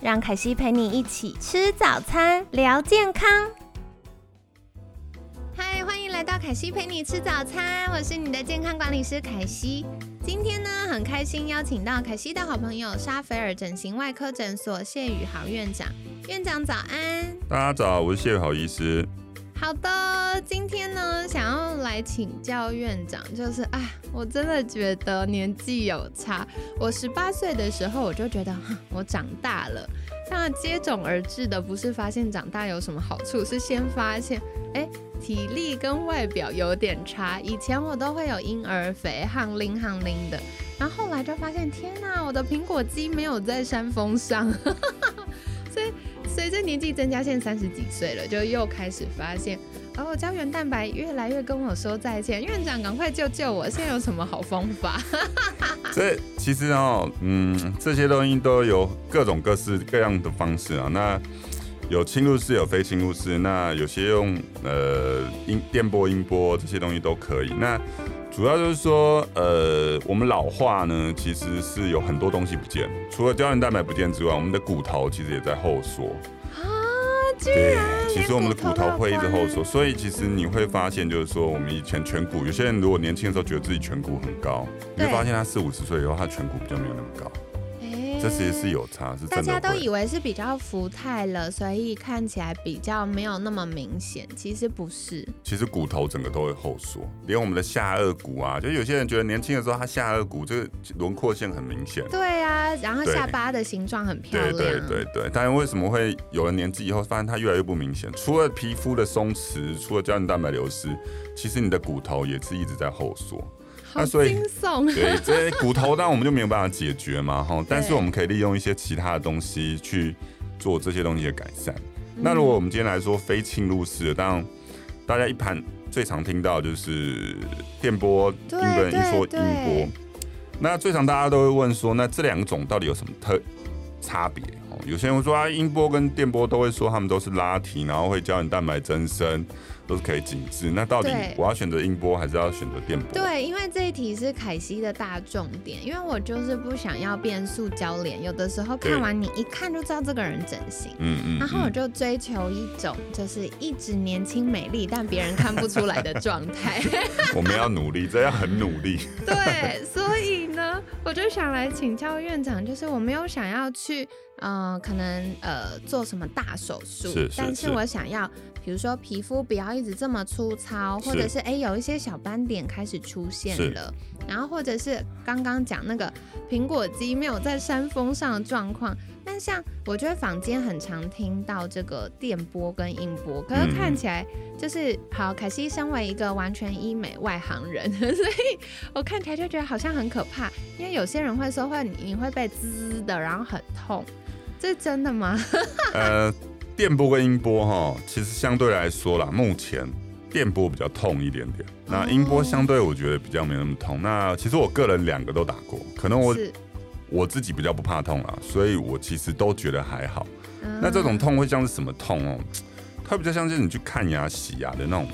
让凯西陪你一起吃早餐，聊健康。嗨，欢迎来到凯西陪你吃早餐，我是你的健康管理师凯西。今天呢，很开心邀请到凯西的好朋友沙菲尔整形外科诊所谢宇豪院长。院长早安，大家早，我是谢宇豪医师。好的，今天呢，想要来请教院长，就是啊，我真的觉得年纪有差。我十八岁的时候，我就觉得我长大了。那接踵而至的，不是发现长大有什么好处，是先发现，哎，体力跟外表有点差。以前我都会有婴儿肥，汗淋汗淋的，然后后来就发现，天哪，我的苹果肌没有在山峰上。随着年纪增加，现在三十几岁了，就又开始发现，哦，胶原蛋白越来越跟我说再见。院长，赶快救救我！现在有什么好方法？这其实哦，嗯，这些东西都有各种各式各样的方式啊。那有侵入式，有非侵入式。那有些用呃音电波、音波这些东西都可以。那主要就是说，呃，我们老化呢，其实是有很多东西不见，除了胶原蛋白不见之外，我们的骨头其实也在后缩啊。对，其实我们的骨头会一直后缩，所以其实你会发现，就是说我们以前颧骨，有些人如果年轻的时候觉得自己颧骨很高，你会发现他四五十岁以后，他颧骨比较没有那么高。这其实是有差，是大家都以为是比较福态了，所以看起来比较没有那么明显。其实不是，其实骨头整个都会后缩，连我们的下颚骨啊，就有些人觉得年轻的时候他下颚骨这个轮廓线很明显。对啊，然后下巴的形状很漂亮。对对对对，但是为什么会有了年纪以后发现它越来越不明显？除了皮肤的松弛，除了胶原蛋白流失，其实你的骨头也是一直在后缩。那所以，对这些骨头，当然我们就没有办法解决嘛，哈。但是我们可以利用一些其他的东西去做这些东西的改善。那如果我们今天来说非侵入式的，当然大家一盘最常听到就是电波、英文、一说音波。那最常大家都会问说，那这两种到底有什么特差别？哦，有些人会说啊，音波跟电波都会说他们都是拉提，然后会胶原蛋白增生。都是可以紧致，那到底我要选择音波还是要选择电波？对，因为这一题是凯西的大重点，因为我就是不想要变塑胶脸，有的时候看完你一看就知道这个人整形，嗯嗯，然后我就追求一种就是一直年轻美丽，但别人看不出来的状态。我们要努力，这要很努力。对，所以呢，我就想来请教院长，就是我没有想要去，嗯，可能呃做什么大手术，但是我想要。比如说皮肤不要一直这么粗糙，或者是哎有一些小斑点开始出现了，然后或者是刚刚讲那个苹果肌没有在山峰上的状况。但像我觉得坊间很常听到这个电波跟音波，可是看起来就是好。凯西身为一个完全医美外行人，所以我看起来就觉得好像很可怕，因为有些人会说会你会被滋的，然后很痛，这是真的吗？呃。电波跟音波哈，其实相对来说啦，目前电波比较痛一点点，那音波相对我觉得比较没那么痛。那其实我个人两个都打过，可能我我自己比较不怕痛啊，所以我其实都觉得还好。那这种痛会像是什么痛哦？它比较像是你去看牙、洗牙的那种，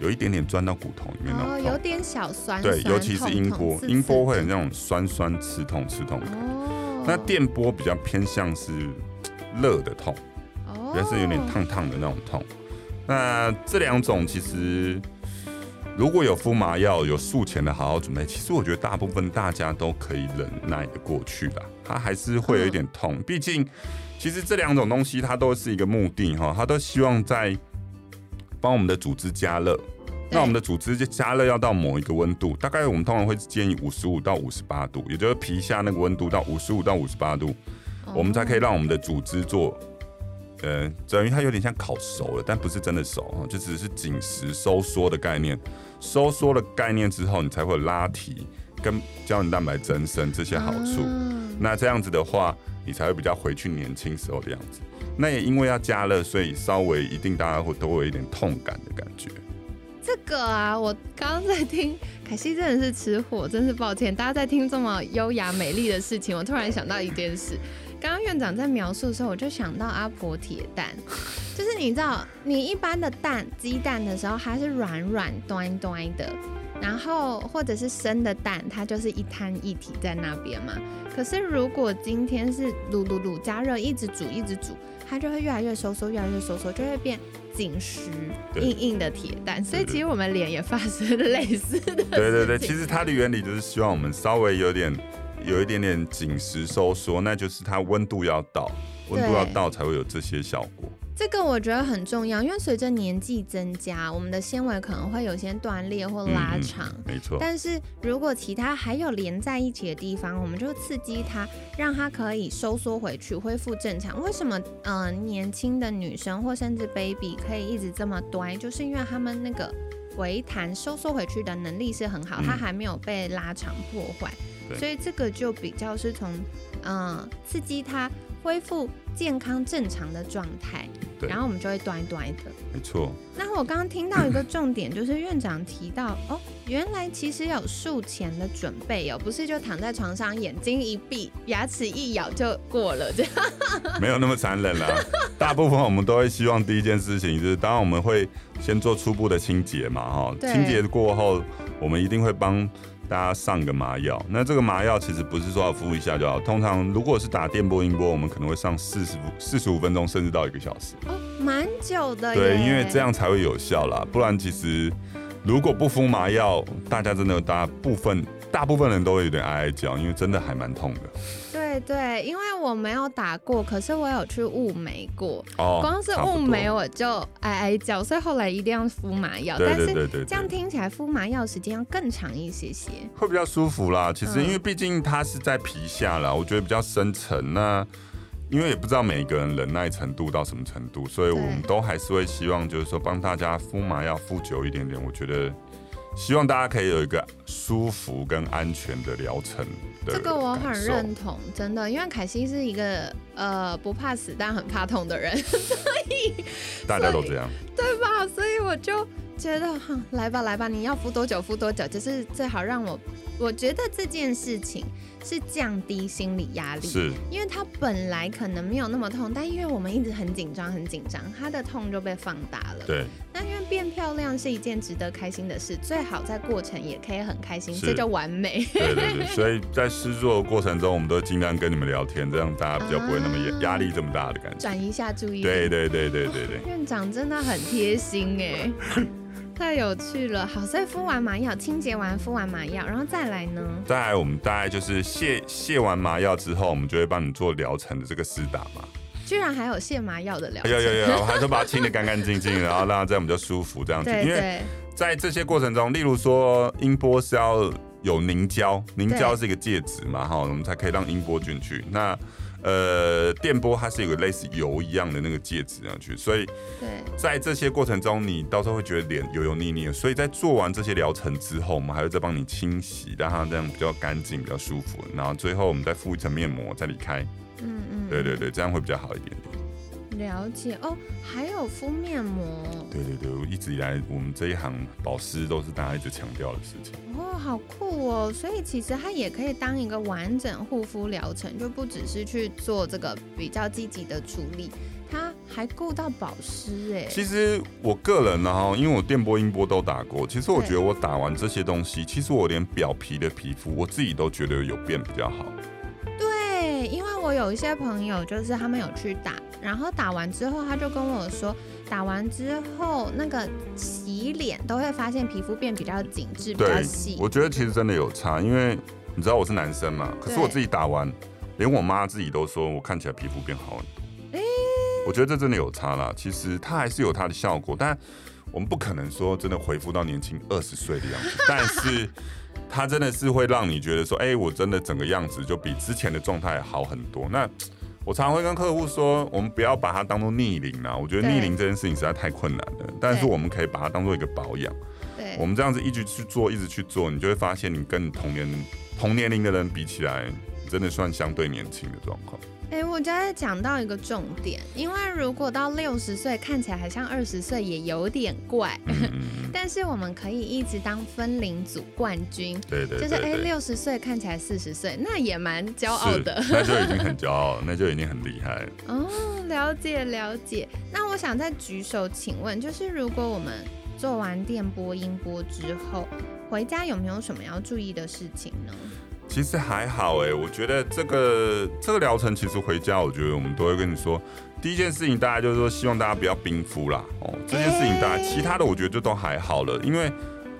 有一点点钻到骨头里面那种痛，有点小酸。对，尤其是音波，音波会有那种酸酸刺痛、刺痛感。哦。那电波比较偏向是热的痛。也是有点烫烫的那种痛，那这两种其实如果有敷麻药、有术前的好好准备，其实我觉得大部分大家都可以忍耐的过去的。它还是会有一点痛，毕竟其实这两种东西它都是一个目的哈，它都希望在帮我们的组织加热。那我们的组织就加热要到某一个温度，大概我们通常会建议五十五到五十八度，也就是皮下那个温度到五十五到五十八度，我们才可以让我们的组织做。呃，等于它有点像烤熟了，但不是真的熟啊，就只是紧实收缩的概念。收缩的概念之后，你才会拉提跟胶原蛋白增生这些好处。那这样子的话，你才会比较回去年轻时候的样子。那也因为要加热，所以稍微一定大家会都会有一点痛感的感觉。这个啊，我刚刚在听凯西真的是吃货，真是抱歉，大家在听这么优雅美丽的事情，我突然想到一件事。刚刚院长在描述的时候，我就想到阿婆铁蛋，就是你知道，你一般的蛋鸡蛋的时候，它是软软端端的，然后或者是生的蛋，它就是一滩一体在那边嘛。可是如果今天是卤卤卤加热，一直煮一直煮，它就会越来越收缩，越来越收缩，就会变紧实硬硬的铁蛋。所以其实我们脸也发生类似的。对对对，其实它的原理就是希望我们稍微有点。有一点点紧实收缩，那就是它温度要到，温度要到才会有这些效果。这个我觉得很重要，因为随着年纪增加，我们的纤维可能会有些断裂或拉长。没错。但是如果其他还有连在一起的地方，我们就刺激它，让它可以收缩回去，恢复正常。为什么嗯年轻的女生或甚至 baby 可以一直这么端？就是因为他们那个回弹收缩回去的能力是很好，它还没有被拉长破坏。所以这个就比较是从，嗯，刺激它恢复健康正常的状态，然后我们就会端端的。没错。那我刚刚听到一个重点，就是院长提到，哦，原来其实有术前的准备哦，不是就躺在床上，眼睛一闭，牙齿一咬就过了这样。没有那么残忍啦，大部分我们都会希望第一件事情就是，当然我们会先做初步的清洁嘛，哈，清洁过后，我们一定会帮。大家上个麻药，那这个麻药其实不是说要敷一下就好，通常如果是打电波、音波，我们可能会上四十四十五分钟，甚至到一个小时。哦，蛮久的。对，因为这样才会有效啦，不然其实如果不敷麻药，大家真的大部分大部分人都会有点哀哀叫，因为真的还蛮痛的。对对，因为我没有打过，可是我有去雾眉过，哦光是雾眉我就哀哀叫，所以后来一定要敷麻药。对对对对，这样听起来敷麻药时间要更长一些些，会比较舒服啦。其实因为毕竟它是在皮下啦，我觉得比较深层。那因为也不知道每个人忍耐程度到什么程度，所以我们都还是会希望就是说帮大家敷麻药敷久一点点。我觉得。希望大家可以有一个舒服跟安全的疗程。这个我很认同，真的，因为凯西是一个呃不怕死但很怕痛的人，所以大家都这样，对吧？所以我就觉得哈，来吧来吧，你要敷多久敷多久，就是最好让我。我觉得这件事情是降低心理压力，是，因为它本来可能没有那么痛，但因为我们一直很紧张，很紧张，它的痛就被放大了。对。那因为变漂亮是一件值得开心的事，最好在过程也可以很开心，这就完美。对对对。所以在试做的过程中，我们都尽量跟你们聊天，这样大家比较不会那么压压力这么大的感觉。转移一下注意力。对对对对对对。院长真的很贴心哎。太有趣了，好，所以敷完麻药，清洁完，敷完麻药，然后再来呢？再来，我们大概就是卸卸完麻药之后，我们就会帮你做疗程的这个施打嘛。居然还有卸麻药的疗？有有有，还是把它清的干干净净，然后让它这样比较舒服这样子。因为在这些过程中，例如说音波是要有凝胶，凝胶是一个介质嘛，哈，我们才可以让音波进去。那呃，电波它是有个类似油一样的那个介质上去，所以在这些过程中，你到时候会觉得脸油油腻腻的。所以在做完这些疗程之后，我们还会再帮你清洗，让它这样比较干净、比较舒服。然后最后我们再敷一层面膜，再离开。嗯嗯，对对对，这样会比较好一点点。了解哦，还有敷面膜。对对对，一直以来我们这一行保湿都是大家一直强调的事情。哦，好酷哦！所以其实它也可以当一个完整护肤疗程，就不只是去做这个比较积极的处理，它还顾到保湿哎。其实我个人呢哈，因为我电波、音波都打过，其实我觉得我打完这些东西，其实我连表皮的皮肤我自己都觉得有变比较好。对，因为我有一些朋友就是他们有去打。然后打完之后，他就跟我说，打完之后那个洗脸都会发现皮肤变比较紧致、比较细。我觉得其实真的有差，因为你知道我是男生嘛，可是我自己打完，连我妈自己都说我看起来皮肤变好很多。哎，我觉得这真的有差啦。其实它还是有它的效果，但我们不可能说真的恢复到年轻二十岁的样子。但是它真的是会让你觉得说，哎，我真的整个样子就比之前的状态好很多。那我常会跟客户说，我们不要把它当做逆龄啊。我觉得逆龄这件事情实在太困难了。但是我们可以把它当做一个保养。对，我们这样子一直去做，一直去做，你就会发现，你跟你同年同年龄的人比起来，真的算相对年轻的状况。哎，我觉得讲到一个重点，因为如果到六十岁看起来还像二十岁，也有点怪。但是我们可以一直当分龄组冠军，对对，就是哎，六十岁看起来四十岁，那也蛮骄傲的。那就已经很 骄傲，那就已经很厉害。哦，了解了解。那我想再举手，请问，就是如果我们做完电波音波之后，回家有没有什么要注意的事情呢？其实还好哎，我觉得这个这个疗程其实回家，我觉得我们都会跟你说，第一件事情大家就是说希望大家不要冰敷啦哦，这件事情大家其他的我觉得就都还好了，因为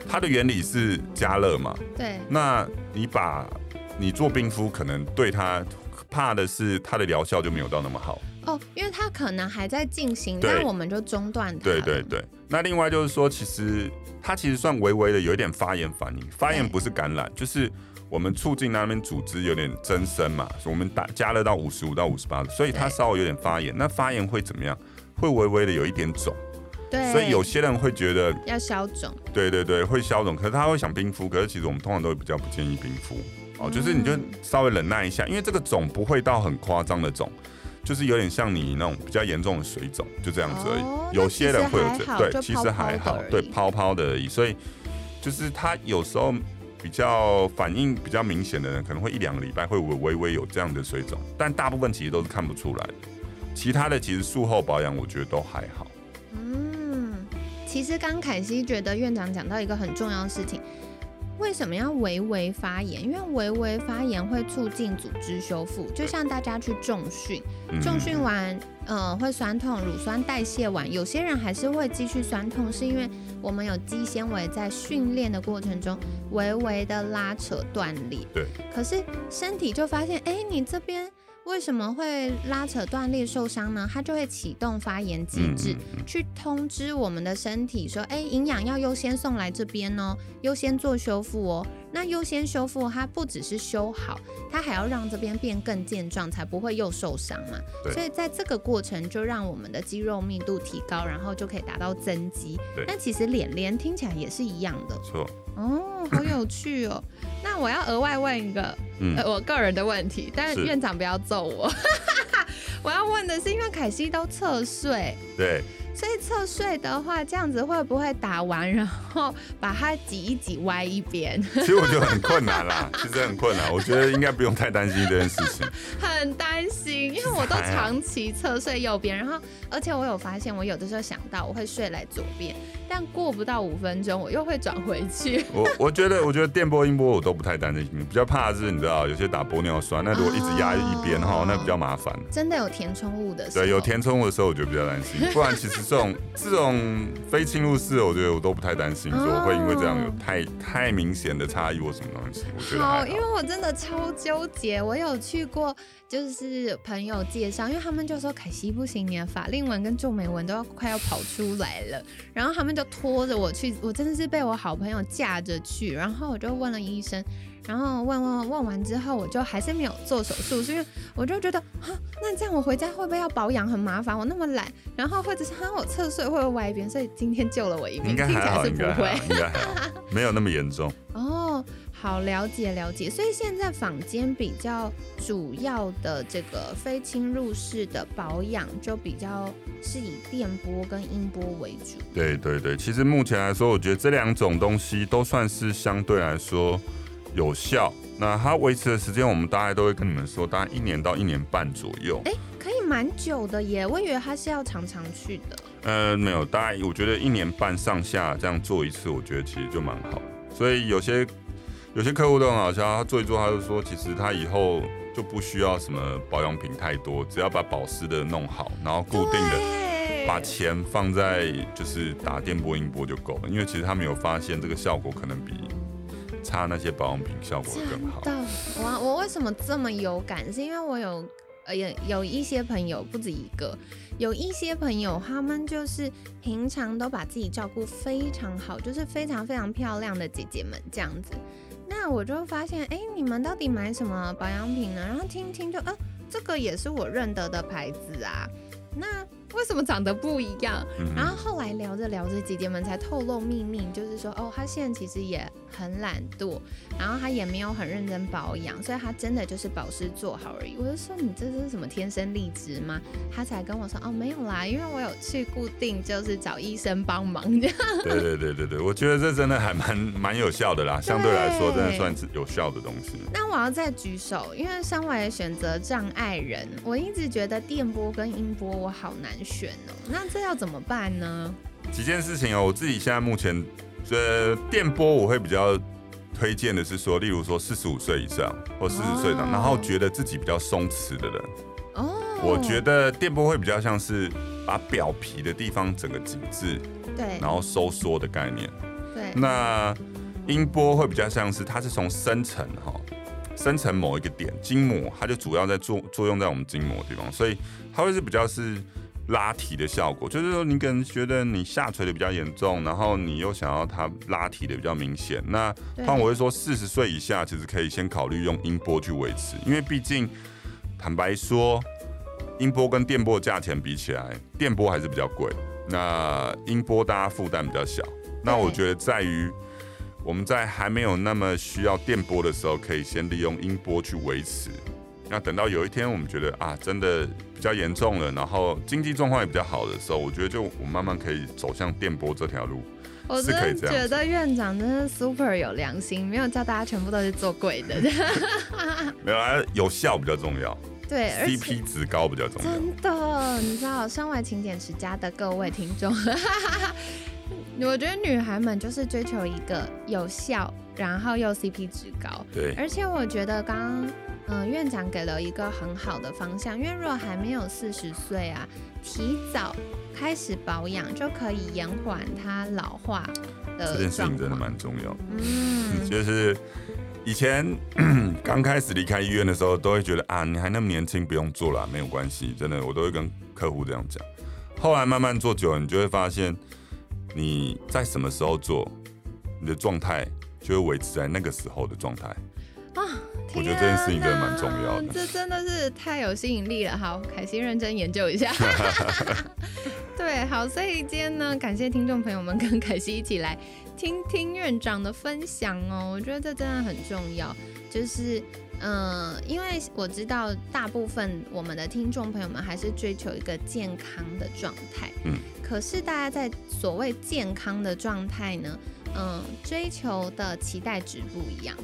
它的原理是加热嘛。对。那你把你做冰敷，可能对它怕的是它的疗效就没有到那么好哦，因为它可能还在进行，那我们就中断它。对对对。那另外就是说，其实它其实算微微的有一点发炎反应，发炎不是感染，就是。我们促进那边组织有点增生嘛，我们打加热到五十五到五十八度，所以它稍微有点发炎。那发炎会怎么样？会微微的有一点肿。对。所以有些人会觉得要消肿。对对对，会消肿，可是他会想冰敷，可是其实我们通常都会比较不建议冰敷。哦，就是你就稍微忍耐一下，因为这个肿不会到很夸张的肿，就是有点像你那种比较严重的水肿，就这样子而已。有些人会有这，对，其实还好，对，泡泡的而已。所以就是他有时候。比较反应比较明显的人，可能会一两个礼拜会微微有这样的水肿，但大部分其实都是看不出来的。其他的其实术后保养，我觉得都还好。嗯，其实刚凯西觉得院长讲到一个很重要的事情。为什么要微微发炎？因为微微发炎会促进组织修复，就像大家去重训，重训完，呃，会酸痛，乳酸代谢完，有些人还是会继续酸痛，是因为我们有肌纤维在训练的过程中微微的拉扯断裂。对。可是身体就发现，哎，你这边。为什么会拉扯断裂受伤呢？它就会启动发炎机制，去通知我们的身体说：“哎，营养要优先送来这边哦，优先做修复哦。”那优先修复，它不只是修好，它还要让这边变更健壮，才不会又受伤嘛。所以在这个过程，就让我们的肌肉密度提高，然后就可以达到增肌。但其实脸脸听起来也是一样的。错。哦，好有趣哦。那我要额外问一个，呃，我个人的问题，但是院长不要揍我。我要问的是，因为凯西都侧睡，对。所以侧睡的话，这样子会不会打完然后把它挤一挤歪一边？其实我觉得很困难啦，其实很困难。我觉得应该不用太担心这件事情。很担心，因为我都长期侧睡右边，然后而且我有发现，我有的时候想到我会睡来左边，但过不到五分钟我又会转回去。我我觉得我觉得电波音波我都不太担心，比较怕的是你知道有些打玻尿酸，那如果一直压一边哈，那比较麻烦。真的有填充物的，对，有填充物的时候我就比较担心，不然其实。这种这种非侵入式，我觉得我都不太担心，说会因为这样有太太明显的差异或什么东西。我觉得好，因为我真的超纠结。我有去过，就是朋友介绍，因为他们就说凯西不行，你的法令纹跟皱眉纹都要快要跑出来了，然后他们就拖着我去，我真的是被我好朋友架着去，然后我就问了医生。然后问问问完之后，我就还是没有做手术，因为我就觉得，啊，那这样我回家会不会要保养很麻烦？我那么懒，然后或者是哈，我侧睡会不会歪一边？所以今天救了我一命，应该还好，应该会，应该还好，没有那么严重。哦，好了解了解。所以现在坊间比较主要的这个非侵入式的保养，就比较是以电波跟音波为主。对对对，其实目前来说，我觉得这两种东西都算是相对来说。有效，那它维持的时间，我们大概都会跟你们说，大概一年到一年半左右。哎，可以蛮久的耶，我以为它是要常常去的。呃，没有，大概我觉得一年半上下这样做一次，我觉得其实就蛮好。所以有些有些客户都很好笑，他做一做，他就说，其实他以后就不需要什么保养品太多，只要把保湿的弄好，然后固定的把钱放在就是打电波音波就够了。因为其实他们有发现这个效果可能比。擦那些保养品效果更好。我我为什么这么有感？是因为我有呃有有一些朋友，不止一个，有一些朋友他们就是平常都把自己照顾非常好，就是非常非常漂亮的。姐姐们这样子。那我就发现，哎，你们到底买什么保养品呢？然后听听就，呃，这个也是我认得的。牌子啊。那为什么长得不一样？然后后来聊着聊着，姐姐们才透露秘密，就是说，哦，她现在其实也很懒惰，然后她也没有很认真保养，所以她真的就是保湿做好而已。我就说，你这是什么天生丽质吗？他才跟我说，哦，没有啦，因为我有去固定就是找医生帮忙这样。对对对对对，我觉得这真的还蛮蛮有效的啦，相对来说，真的算是有效的东西。那我要再举手，因为身为选择障碍人，我一直觉得电波跟音波我好难。选哦，那这要怎么办呢？几件事情哦，我自己现在目前这电波我会比较推荐的是说，例如说四十五岁以上或四十岁的，然后觉得自己比较松弛的人哦，我觉得电波会比较像是把表皮的地方整个紧致，对，然后收缩的概念，对。那音波会比较像是它是从深层哈，深层某一个点筋膜，它就主要在作作用在我们筋膜的地方，所以它会是比较是。拉提的效果，就是说你可能觉得你下垂的比较严重，然后你又想要它拉提的比较明显。那换我会说，四十岁以下其实可以先考虑用音波去维持，因为毕竟坦白说，音波跟电波的价钱比起来，电波还是比较贵。那音波大家负担比较小。那我觉得在于我们在还没有那么需要电波的时候，可以先利用音波去维持。那等到有一天我们觉得啊，真的比较严重了，然后经济状况也比较好的时候，我觉得就我慢慢可以走向电波这条路。我真的觉得院长真的 super 有良心，没有叫大家全部都是做贵的。没有啊，有效比较重要。对，CP 值高比较重要。真的，你知道，身为勤俭持家的各位听众，我觉得女孩们就是追求一个有效，然后又 CP 值高。对，而且我觉得刚刚。嗯，院长给了一个很好的方向，因为如果还没有四十岁啊，提早开始保养就可以延缓它老化的这件事情真的蛮重要的。嗯，就是以前 刚开始离开医院的时候，都会觉得啊，你还那么年轻，不用做了，没有关系。真的，我都会跟客户这样讲。后来慢慢做久了，你就会发现，你在什么时候做，你的状态就会维持在那个时候的状态。啊，我觉得这件事情真的蛮重要的。这真的是太有吸引力了。好，凯西认真研究一下。对，好，所以今天呢，感谢听众朋友们跟凯西一起来听听院长的分享哦。我觉得这真的很重要，就是嗯，因为我知道大部分我们的听众朋友们还是追求一个健康的状态。嗯。可是大家在所谓健康的状态呢，嗯，追求的期待值不一样。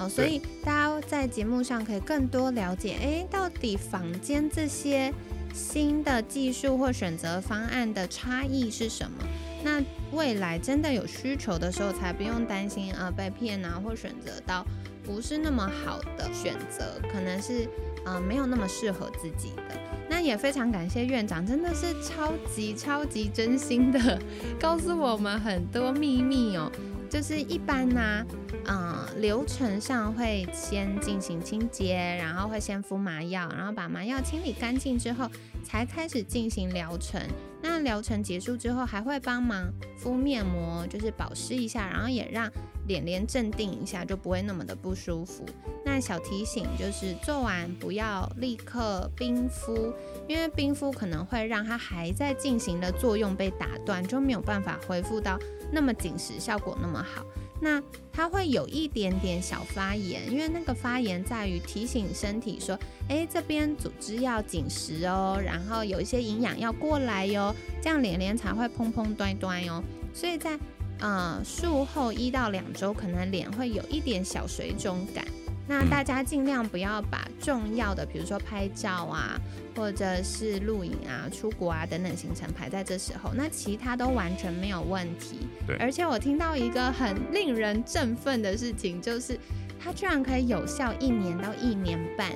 哦，所以大家在节目上可以更多了解，哎，到底房间这些新的技术或选择方案的差异是什么？那未来真的有需求的时候，才不用担心啊被骗啊，或选择到不是那么好的选择，可能是呃没有那么适合自己的。那也非常感谢院长，真的是超级超级真心的 告诉我们很多秘密哦。就是一般呢，嗯，流程上会先进行清洁，然后会先敷麻药，然后把麻药清理干净之后，才开始进行疗程。那疗程结束之后，还会帮忙敷面膜，就是保湿一下，然后也让脸脸镇定一下，就不会那么的不舒服。那小提醒就是，做完不要立刻冰敷，因为冰敷可能会让它还在进行的作用被打断，就没有办法恢复到。那么紧实效果那么好，那它会有一点点小发炎，因为那个发炎在于提醒身体说，哎，这边组织要紧实哦，然后有一些营养要过来哟，这样脸脸才会砰砰端端哟。所以在呃术后一到两周，可能脸会有一点小水肿感。那大家尽量不要把重要的，比如说拍照啊，或者是录影啊、出国啊等等行程排在这时候，那其他都完全没有问题。对，而且我听到一个很令人振奋的事情，就是它居然可以有效一年到一年半，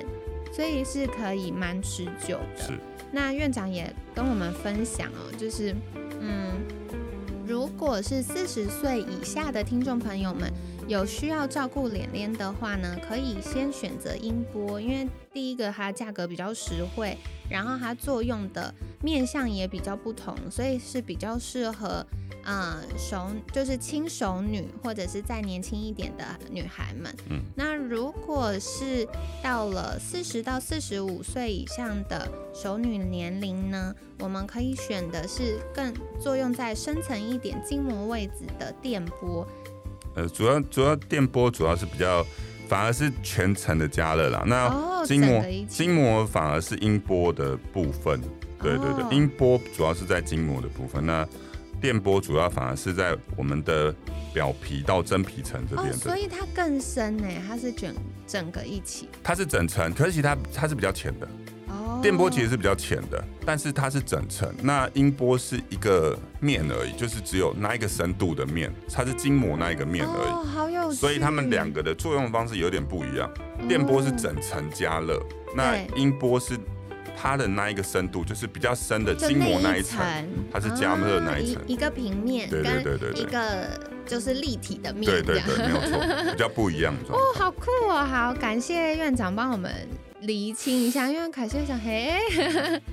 所以是可以蛮持久的。是。那院长也跟我们分享哦，就是嗯，如果是四十岁以下的听众朋友们。有需要照顾脸脸的话呢，可以先选择音波，因为第一个它价格比较实惠，然后它作用的面向也比较不同，所以是比较适合。嗯，熟就是轻熟女，或者是再年轻一点的女孩们。嗯，那如果是到了四十到四十五岁以上的熟女年龄呢，我们可以选的是更作用在深层一点筋膜位置的电波。呃，主要主要电波主要是比较，反而是全程的加热啦。那筋膜筋膜反而是音波的部分。对对对，音波主要是在筋膜的部分。那电波主要反而是在我们的表皮到真皮层这边的，所以它更深呢，它是整整个一起，它是整层，可是其他它是比较浅的。哦，电波其实是比较浅的，但是它是整层。那音波是一个面而已，就是只有那一个深度的面，它是筋膜那一个面而已。哦，好有所以它们两个的作用方式有点不一样。电波是整层加热，那音波是。它的那一个深度就是比较深的筋膜那一层，它是加热那一层，一个平面，对对对对，一个就是立体的面，对对对，没有错，比较不一样。哦，好酷哦！好，感谢院长帮我们厘清一下，因为凯西想嘿，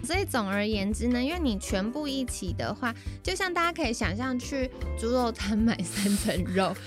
所以总而言之呢，因为你全部一起的话，就像大家可以想象去猪肉摊买三层肉。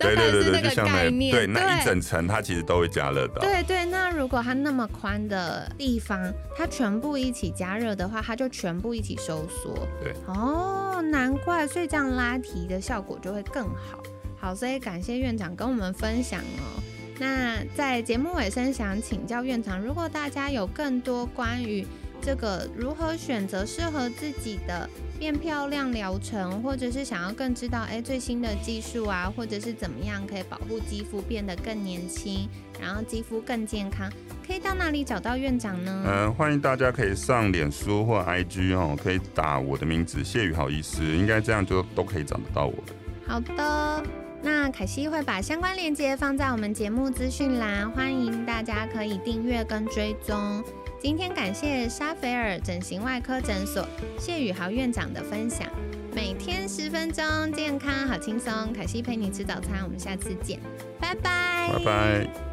对对对对，就像那对那一整层，它其实都会加热的。对对，那如果它那么宽的地方，它全部一起加热的话，它就全部一起收缩。对，哦，难怪，所以这样拉提的效果就会更好。好，所以感谢院长跟我们分享哦。那在节目尾声，想请教院长，如果大家有更多关于这个如何选择适合自己的。变漂亮疗程，或者是想要更知道哎最新的技术啊，或者是怎么样可以保护肌肤变得更年轻，然后肌肤更健康，可以到哪里找到院长呢？嗯，欢迎大家可以上脸书或 IG 哦，可以打我的名字谢宇豪医师，应该这样就都可以找得到我的。好的，那凯西会把相关链接放在我们节目资讯栏，欢迎大家可以订阅跟追踪。今天感谢沙菲尔整形外科诊所谢宇豪院长的分享。每天十分钟，健康好轻松。凯西陪你吃早餐，我们下次见，拜拜，拜拜。